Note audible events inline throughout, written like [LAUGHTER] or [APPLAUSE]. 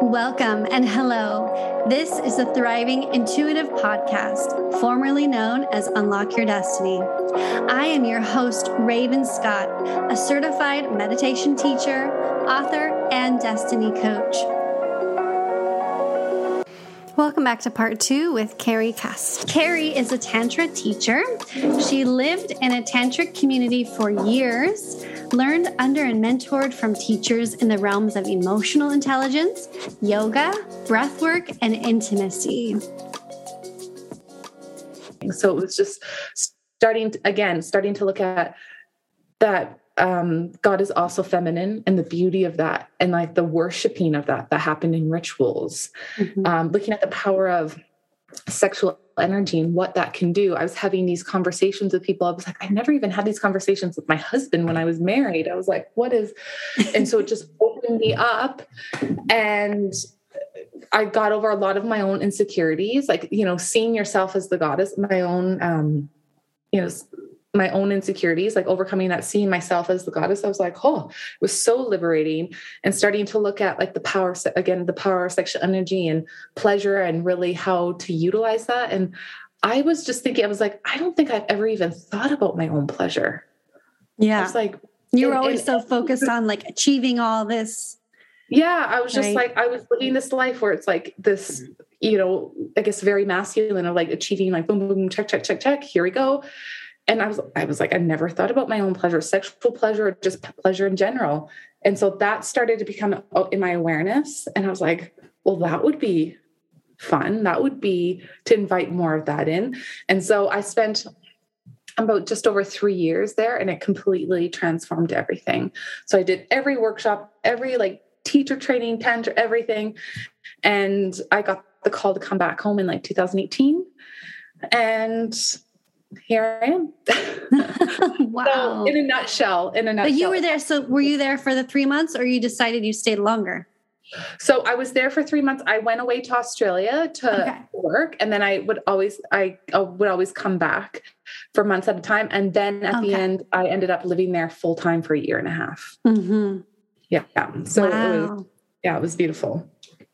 Welcome and hello. This is the Thriving Intuitive Podcast, formerly known as Unlock Your Destiny. I am your host, Raven Scott, a certified meditation teacher, author, and destiny coach. Welcome back to part two with Carrie Cust. Carrie is a Tantra teacher. She lived in a Tantric community for years learned under and mentored from teachers in the realms of emotional intelligence, yoga, breathwork, and intimacy. So it was just starting to, again, starting to look at that um, God is also feminine and the beauty of that and like the worshiping of that that happened in rituals. Mm-hmm. Um, looking at the power of sexual energy and what that can do. I was having these conversations with people. I was like, I never even had these conversations with my husband when I was married. I was like, what is, [LAUGHS] and so it just opened me up. And I got over a lot of my own insecurities, like, you know, seeing yourself as the goddess, my own, um, you know, my own insecurities, like overcoming that, seeing myself as the goddess, I was like, oh, it was so liberating. And starting to look at like the power, again, the power of sexual energy and pleasure and really how to utilize that. And I was just thinking, I was like, I don't think I've ever even thought about my own pleasure. Yeah. I was like, you were always and, so focused on like achieving all this. Yeah. I was just right? like, I was living this life where it's like this, you know, I guess very masculine of like achieving like boom, boom, boom, check, check, check, check. Here we go and I was I was like I never thought about my own pleasure, sexual pleasure, just pleasure in general. And so that started to become oh, in my awareness and I was like, well that would be fun. That would be to invite more of that in. And so I spent about just over 3 years there and it completely transformed everything. So I did every workshop, every like teacher training, tantra, everything. And I got the call to come back home in like 2018. And here I am. wow. [LAUGHS] So in a nutshell, in a nutshell. But you were there. So were you there for the three months or you decided you stayed longer? So I was there for three months. I went away to Australia to okay. work, and then I would always I uh, would always come back for months at a time. And then at okay. the end, I ended up living there full time for a year and a half. Mm-hmm. Yeah, yeah. So wow. it was yeah, it was beautiful.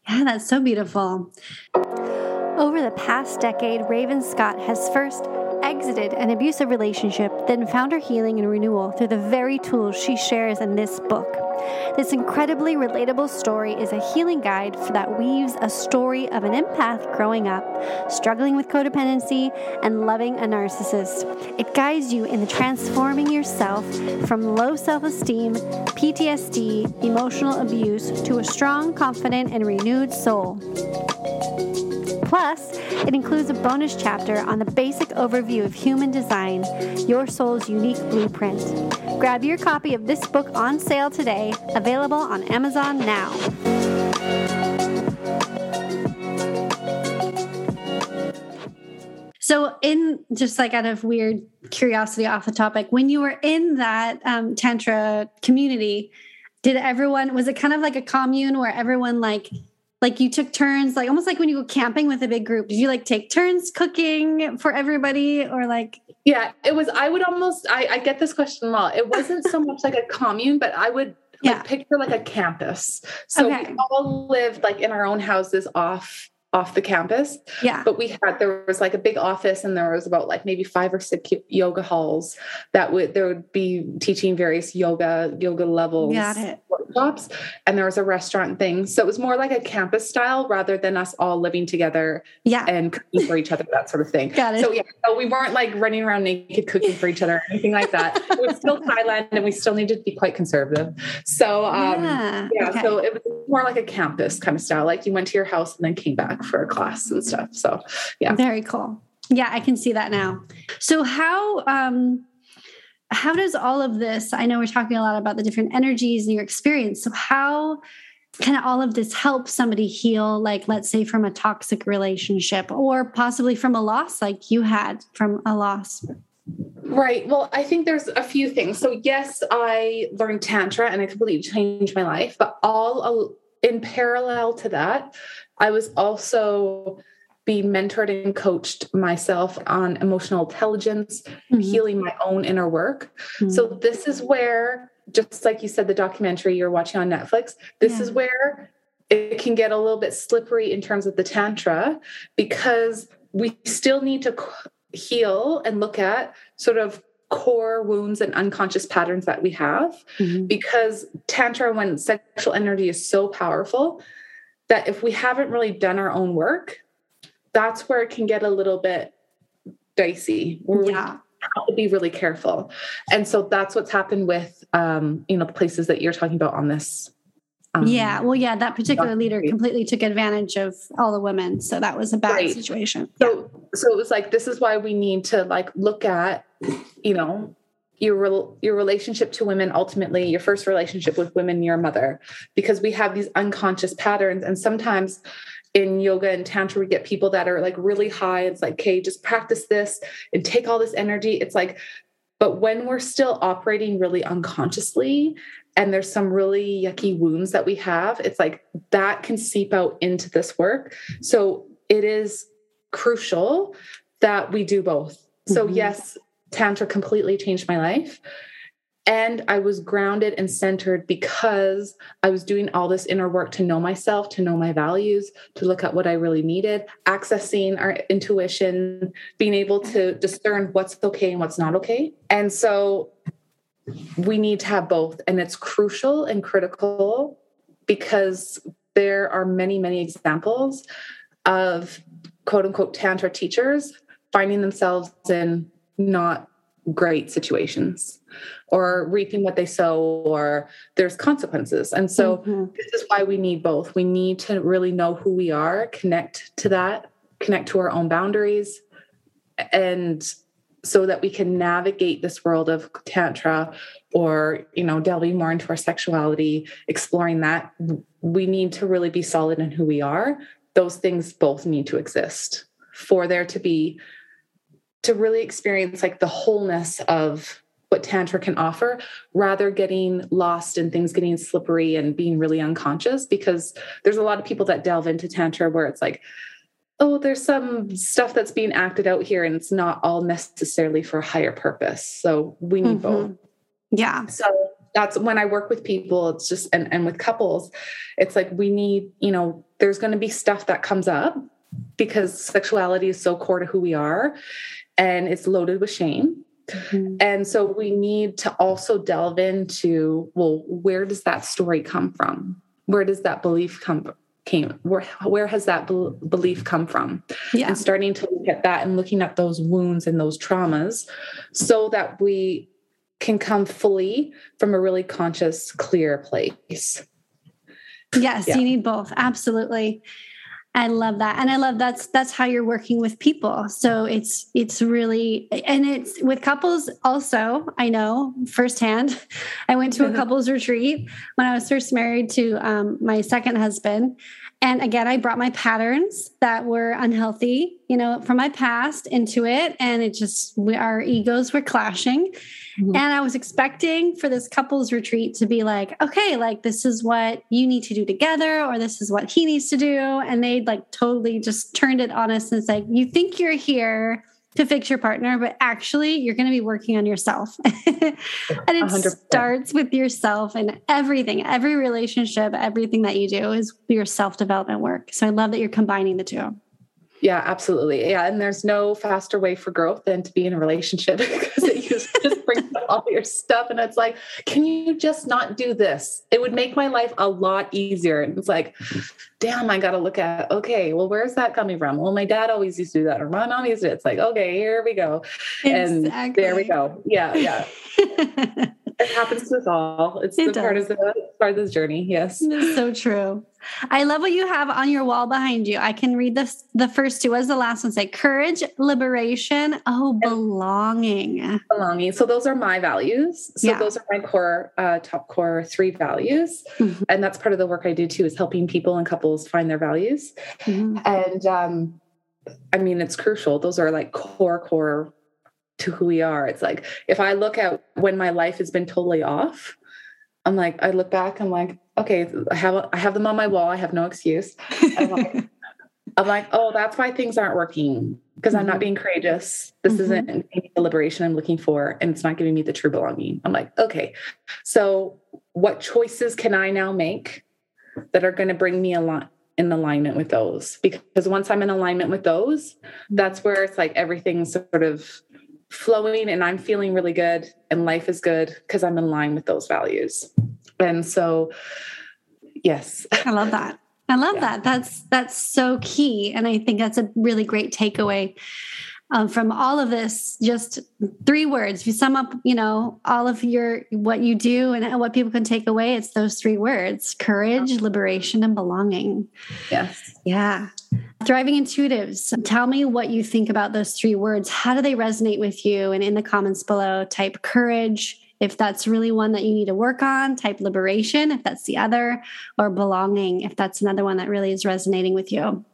Yeah, that's so beautiful. Over the past decade, Raven Scott has first exited an abusive relationship, then found her healing and renewal through the very tools she shares in this book. This incredibly relatable story is a healing guide that weaves a story of an empath growing up, struggling with codependency, and loving a narcissist. It guides you in the transforming yourself from low self esteem, PTSD, emotional abuse to a strong, confident, and renewed soul. Plus, it includes a bonus chapter on the basic overview of human design, your soul's unique blueprint. Grab your copy of this book on sale today, available on Amazon now. So, in just like out of weird curiosity off the topic, when you were in that um, Tantra community, did everyone, was it kind of like a commune where everyone like like you took turns like almost like when you go camping with a big group did you like take turns cooking for everybody or like yeah it was i would almost i, I get this question a lot it wasn't so much like a commune but i would like yeah. picture like a campus so okay. we all lived like in our own houses off off the campus. Yeah. But we had there was like a big office and there was about like maybe five or six yoga halls that would there would be teaching various yoga yoga levels workshops and there was a restaurant thing. So it was more like a campus style rather than us all living together yeah. and cooking for each other, that sort of thing. Got it. So yeah, so we weren't like running around naked cooking for each other or anything like that. it was still Thailand and we still needed to be quite conservative. So um yeah, yeah okay. so it was more like a campus kind of style. Like you went to your house and then came back for a class and stuff. So yeah. Very cool. Yeah, I can see that now. So how um how does all of this, I know we're talking a lot about the different energies and your experience. So how can all of this help somebody heal, like let's say from a toxic relationship or possibly from a loss like you had from a loss? Right. Well, I think there's a few things. So, yes, I learned Tantra and it completely changed my life, but all in parallel to that, I was also being mentored and coached myself on emotional intelligence, mm-hmm. healing my own inner work. Mm-hmm. So this is where, just like you said, the documentary you're watching on Netflix, this yeah. is where it can get a little bit slippery in terms of the Tantra because we still need to heal and look at sort of core wounds and unconscious patterns that we have mm-hmm. because tantra when sexual energy is so powerful that if we haven't really done our own work that's where it can get a little bit dicey where yeah. we have to be really careful and so that's what's happened with um you know the places that you're talking about on this um, yeah, well, yeah, that particular leader completely took advantage of all the women, so that was a bad right. situation. So, yeah. so it was like this is why we need to like look at, you know, your your relationship to women. Ultimately, your first relationship with women, your mother, because we have these unconscious patterns, and sometimes in yoga and tantra we get people that are like really high it's like okay just practice this and take all this energy it's like but when we're still operating really unconsciously and there's some really yucky wounds that we have, it's like that can seep out into this work. So it is crucial that we do both. So, mm-hmm. yes, Tantra completely changed my life. And I was grounded and centered because I was doing all this inner work to know myself, to know my values, to look at what I really needed, accessing our intuition, being able to discern what's okay and what's not okay. And so we need to have both. And it's crucial and critical because there are many, many examples of quote unquote Tantra teachers finding themselves in not great situations or reaping what they sow or there's consequences. And so mm-hmm. this is why we need both. We need to really know who we are connect to that connect to our own boundaries and so that we can navigate this world of tantra or you know delving more into our sexuality exploring that. We need to really be solid in who we are. Those things both need to exist for there to be to really experience like the wholeness of what tantra can offer rather getting lost and things getting slippery and being really unconscious because there's a lot of people that delve into tantra where it's like oh, there's some stuff that's being acted out here and it's not all necessarily for a higher purpose. So we need mm-hmm. both. Yeah. So that's when I work with people, it's just, and, and with couples, it's like we need, you know, there's going to be stuff that comes up because sexuality is so core to who we are and it's loaded with shame. Mm-hmm. And so we need to also delve into well, where does that story come from? Where does that belief come came where where has that be- belief come from yeah. and starting to look at that and looking at those wounds and those traumas so that we can come fully from a really conscious clear place yes yeah. you need both absolutely I love that. And I love that's that's how you're working with people. So it's it's really and it's with couples also, I know firsthand. I went to a [LAUGHS] couples retreat when I was first married to um, my second husband. And again, I brought my patterns that were unhealthy, you know, from my past into it. And it just, we, our egos were clashing. Mm-hmm. And I was expecting for this couples retreat to be like, okay, like this is what you need to do together, or this is what he needs to do. And they like totally just turned it on us and said, you think you're here to fix your partner, but actually you're going to be working on yourself. [LAUGHS] and it 100%. starts with yourself and everything, every relationship, everything that you do is your self development work. So I love that you're combining the two. Yeah, absolutely. Yeah. And there's no faster way for growth than to be in a relationship [LAUGHS] because it just, just brings up all your stuff. And it's like, can you just not do this? It would make my life a lot easier. And it's like, damn, I got to look at, okay, well, where's that coming from? Well, my dad always used to do that, or my mom used to. It's like, okay, here we go. Exactly. And there we go. Yeah. Yeah. [LAUGHS] it happens to us all. It's it the part of the part of this journey. Yes. It's so true. I love what you have on your wall behind you. I can read this the first two. As the last one say? Courage, liberation, oh, belonging. Belonging. So those are my values. So yeah. those are my core, uh, top core three values. Mm-hmm. And that's part of the work I do too, is helping people and couples find their values. Mm-hmm. And um, I mean, it's crucial. Those are like core, core to who we are. It's like if I look at when my life has been totally off, I'm like, I look back, I'm like, okay, I have I have them on my wall. I have no excuse. I'm like, [LAUGHS] I'm like oh, that's why things aren't working because mm-hmm. I'm not mm-hmm. being courageous. This mm-hmm. isn't the liberation I'm looking for, and it's not giving me the true belonging. I'm like, okay, so what choices can I now make that are going to bring me a lot in alignment with those because once I'm in alignment with those, that's where it's like everything's sort of flowing and I'm feeling really good and life is good because I'm in line with those values. And so, yes. I love that. I love yeah. that. That's that's so key and I think that's a really great takeaway um, from all of this just three words if you sum up you know all of your what you do and what people can take away it's those three words courage liberation and belonging yes yeah thriving intuitives tell me what you think about those three words how do they resonate with you and in the comments below type courage if that's really one that you need to work on, type liberation if that's the other, or belonging if that's another one that really is resonating with you.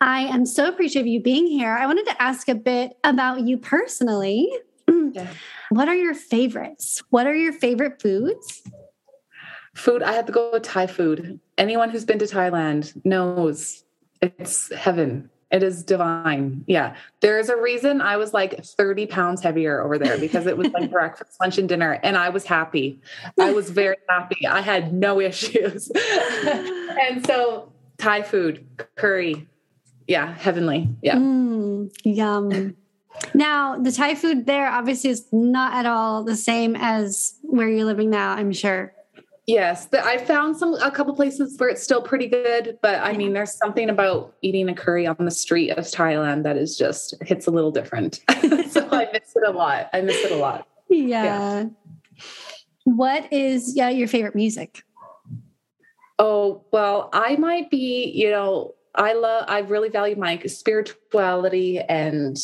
I am so appreciative of you being here. I wanted to ask a bit about you personally. [CLEARS THROAT] Yeah. What are your favorites? What are your favorite foods? Food, I have to go with Thai food. Anyone who's been to Thailand knows it's heaven. It is divine. Yeah. There is a reason I was like 30 pounds heavier over there because it was like [LAUGHS] breakfast, lunch, and dinner. And I was happy. I was very [LAUGHS] happy. I had no issues. [LAUGHS] and so Thai food, curry, yeah, heavenly. Yeah. Mm, yum. now, the Thai food there obviously is not at all the same as where you're living now, I'm sure. Yes, the, I found some a couple places where it's still pretty good, but I mean, there's something about eating a curry on the street of Thailand that is just hits a little different. [LAUGHS] so I miss it a lot. I miss it a lot. Yeah. yeah. What is yeah your favorite music? Oh well, I might be you know I love, I really value my spirituality and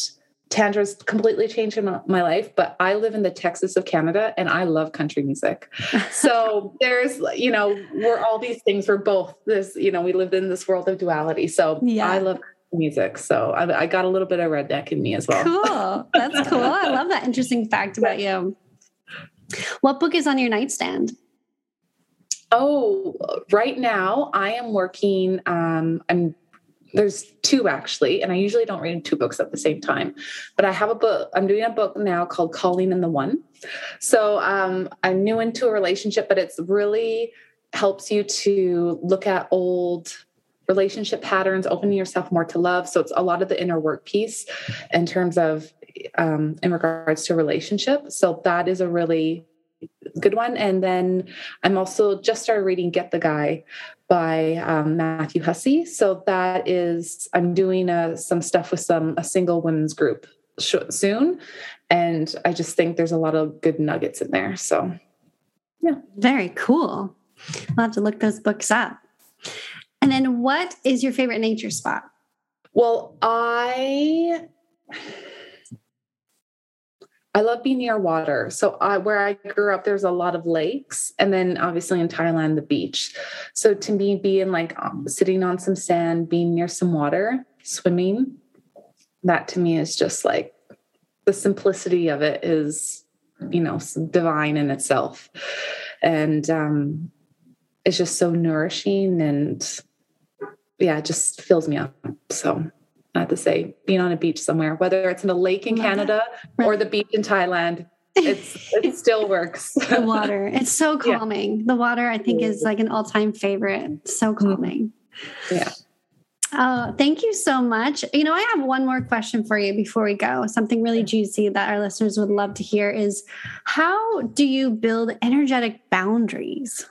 Tantra's completely changed my life, but I live in the Texas of Canada and I love country music. [LAUGHS] So there's, you know, we're all these things. We're both this, you know, we live in this world of duality. So yeah. I love music. So I, I, got a little bit of redneck in me as well. Cool. That's cool. I love that interesting fact about you. What book is on your nightstand? Oh, right now I am working. Um, I'm there's two actually, and I usually don't read two books at the same time. But I have a book. I'm doing a book now called Calling in the One. So um, I'm new into a relationship, but it's really helps you to look at old relationship patterns, opening yourself more to love. So it's a lot of the inner work piece in terms of um, in regards to relationship. So that is a really good one. And then I'm also just started reading Get the Guy by um, Matthew Hussey. So that is, I'm doing uh, some stuff with some a single women's group soon, and I just think there's a lot of good nuggets in there. So, yeah, very cool. I'll have to look those books up. And then, what is your favorite nature spot? Well, I I love being near water. So I, where I grew up, there's a lot of lakes, and then obviously in Thailand, the beach. So to me, being like um, sitting on some sand, being near some water, swimming, that to me is just like the simplicity of it is, you know, divine in itself, and um, it's just so nourishing and yeah, it just fills me up. So I have to say, being on a beach somewhere, whether it's in a lake in Canada right. or the beach in Thailand, [LAUGHS] it's it still works. [LAUGHS] the water, it's so [LAUGHS] calming. Yeah. The water, I think, is like an all time favorite. So mm-hmm. calming. Yeah. Oh, thank you so much. You know, I have one more question for you before we go. Something really juicy that our listeners would love to hear is how do you build energetic boundaries?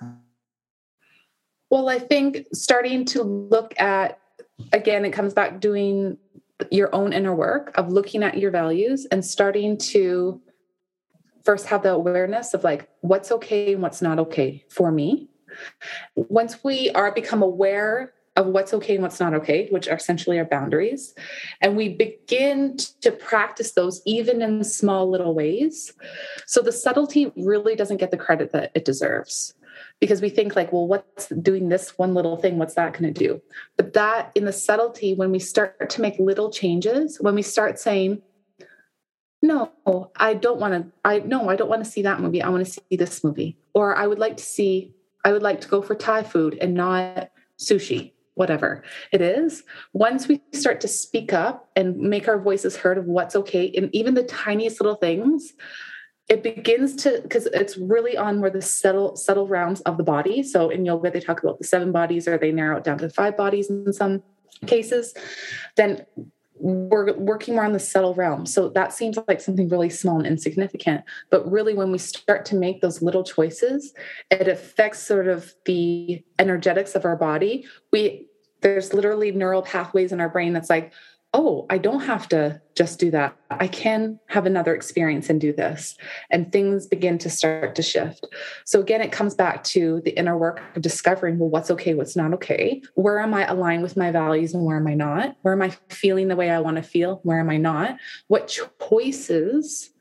Well, I think starting to look at again, it comes back doing your own inner work of looking at your values and starting to first have the awareness of like what's okay and what's not okay for me. Once we are become aware of what's okay and what's not okay, which are essentially our boundaries, and we begin to practice those even in small little ways. So the subtlety really doesn't get the credit that it deserves because we think like well what's doing this one little thing? What's that going to do? But that in the subtlety when we start to make little changes when we start saying no i don't want to i no i don't want to see that movie. I want to see this movie. Or i would like to see i would like to go for thai food and not sushi whatever it is. Once we start to speak up and make our voices heard of what's okay and even the tiniest little things it begins to because it's really on where the subtle subtle realms of the body. So in yoga they talk about the seven bodies or they narrow it down to five bodies in some cases. Then we're working more on the subtle realm. So that seems like something really small and insignificant. But really when we start to make those little choices it affects sort of the energetics of our body. We there's literally neural pathways in our brain that's like oh, I don't have to just do that. I can have another experience and do this. And things begin to start to shift. So, again, it comes back to the inner work of discovering, well, what's okay, what's not okay? Where am I aligned with my values and where am I not? Where am I feeling the way I want to feel? Where am I not? What choices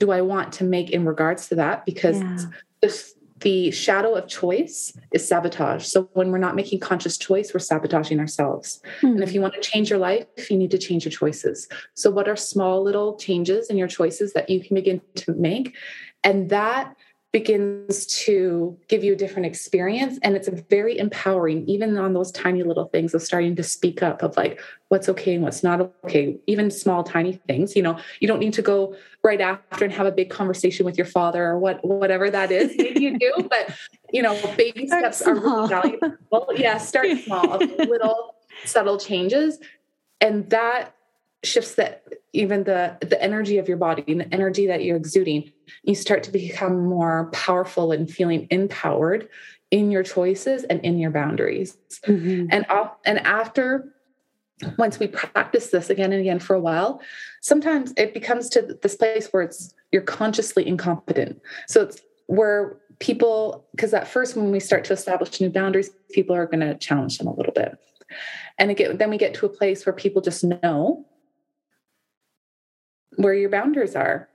do I want to make in regards to that? Because yeah. this the shadow of choice is sabotage. So when we're not making conscious choice, we're sabotaging ourselves. Mm. And if you want to change your life, you need to change your choices. So what are small little changes in your choices that you can begin to make? And that begins to give you a different experience. And it's very empowering even on those tiny little things of starting to speak up of like what's okay and what's not okay even small tiny things you know. You don't need to go right after and have a big conversation with your father or what whatever that is. [LAUGHS] Maybe you do but you know baby start steps small. are really valuable. Yeah start [LAUGHS] small little subtle changes. And that shifts that even the the energy of your body and the energy that you're exuding you start to become more powerful and feeling empowered in your choices and in your boundaries. Mm-hmm. and and after once we practice this again and again for a while sometimes it becomes to this place where it's you're consciously incompetent. So it's where people because at first when we start to establish new boundaries people are going to challenge them a little bit. And again then we get to a place where people just know where your boundaries are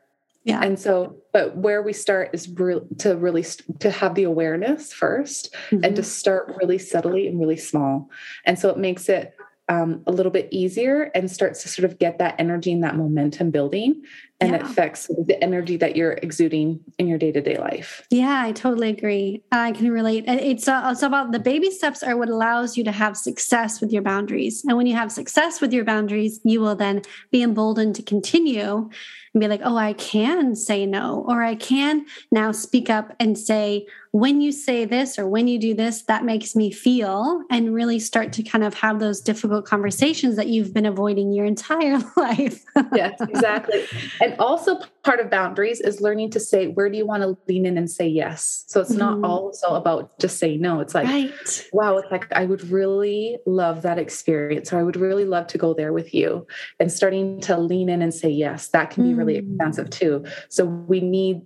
yeah and so but where we start is re- to really st- to have the awareness 1st mm-hmm. and to mm-hmm. start really subtly and really small and so it makes it um, a little bit easier and starts to sort of get that energy and that momentum building and yeah. it affects the energy that you're exuding in your day-to-day life yeah i totally agree i can relate it's, also about the baby steps are what allows you to have success with your boundaries and when you have success with your boundaries you will then be emboldened to continue and be like oh i can say no or i can now speak up and say when you say this or when you do this, that makes me feel, and really start to kind of have those difficult conversations that you've been avoiding your entire [LAUGHS] life. Yes, exactly. And also, part of boundaries is learning to say, where do you want to lean in and say yes? So it's mm-hmm. not also about just say no. It's like, right. wow, it's like, I would really love that experience, or I would really love to go there with you. And starting to lean in and say yes, that can be mm. really expansive too. So we need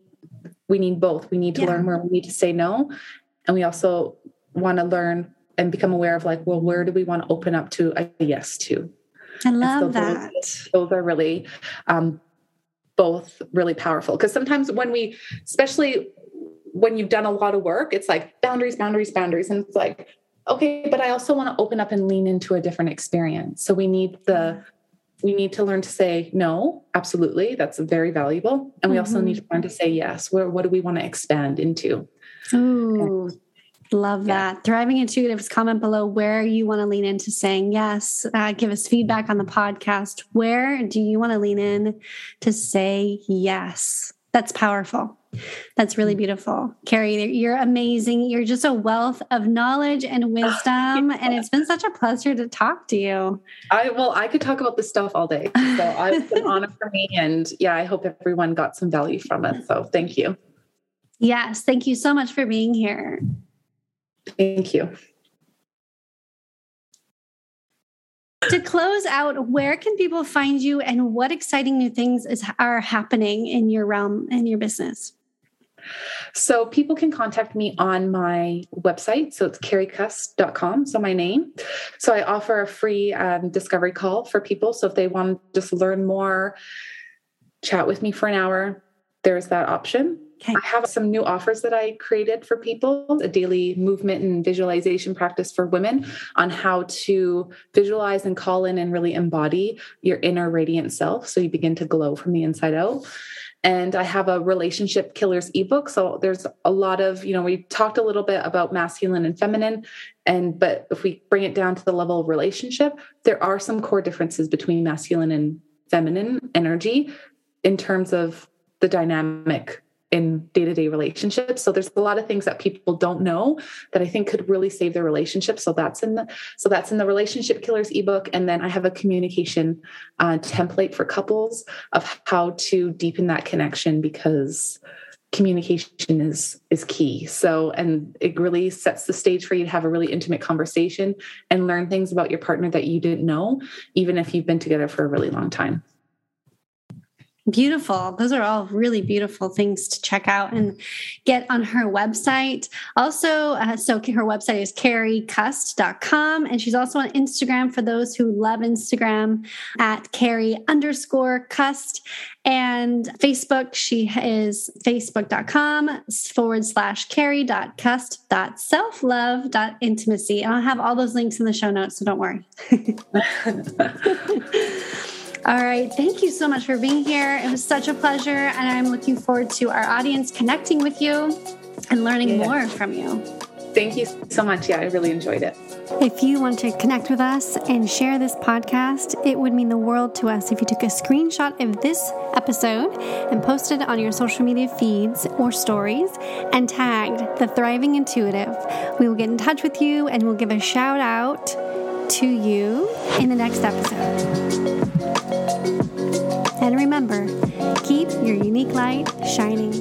we need both. We need to yeah. learn where we need to say no. And we also want to learn and become aware of like, well, where do we want to open up to a yes to? I love that. Those, those, are really um, both really powerful. Because sometimes when we, especially when you've done a lot of work, it's like boundaries, boundaries, boundaries. And it's like, okay, but I also want to open up and lean into a different experience. So we need the we need to learn to say no absolutely that's very valuable and we mm-hmm. also need to learn to say yes where what do we want to expand into Ooh, love yeah. that thriving intuitives comment below where you want to lean into saying yes uh, give us feedback on the podcast where do you want to lean in to say yes that's powerful that's really beautiful. Carrie, you're amazing. You're just a wealth of knowledge and [LAUGHS] wisdom. and it's been such a pleasure to talk to you. I well, I could talk about this stuff all day. So [LAUGHS] it's an honor for me. And yeah, I hope everyone got some value from it. So thank you. Yes. Thank you so much for being here. Thank you. to close out, where can people find you and what exciting new things is, are happening in your realm and your business? So people can contact me on my website. So it's carriecust.com. So my name. So I offer a free um, discovery call for people. So if they want to just learn more, chat with me for an hour, there's that option. Okay. I have some new offers that I created for people a daily movement and visualization practice for women on how to visualize and call in and really embody your inner radiant self so you begin to glow from the inside out. And I have a relationship killers ebook. So there's a lot of, you know, we talked a little bit about masculine and feminine. And but if we bring it down to the level of relationship, there are some core differences between masculine and feminine energy in terms of the dynamic in day-to-day relationships. So there's a lot of things that people don't know that i think could really save their relationship so that's in the so that's in the relationship killers ebook. And then i have a communication uh, template for couples of how to deepen that connection because communication is is key. So and it really sets the stage for you to have a really intimate conversation and learn things about your partner that you didn't know even if you've been together for a really long time Beautiful. Those are all really beautiful things to check out and get on her website. Also, uh, so her website is carriecust.com. And she's also on Instagram for those who love Instagram at carrie underscore cust. And Facebook, she is facebook.com forward slash carrie dot cust dot self love dot intimacy. And I'll have all those links in the show notes, so don't worry. [LAUGHS] [LAUGHS] All right. Thank you so much for being here. It was such a pleasure. And I'm looking forward to our audience connecting with you and learning yeah. more from you. Thank you so much. Yeah, I really enjoyed it. If you want to connect with us and share this podcast, it would mean the world to us if you took a screenshot of this episode and posted it on your social media feeds or stories and tagged the Thriving Intuitive. We will get in touch with you and we'll give a shout out to you in the next episode. And remember, keep your unique light shining.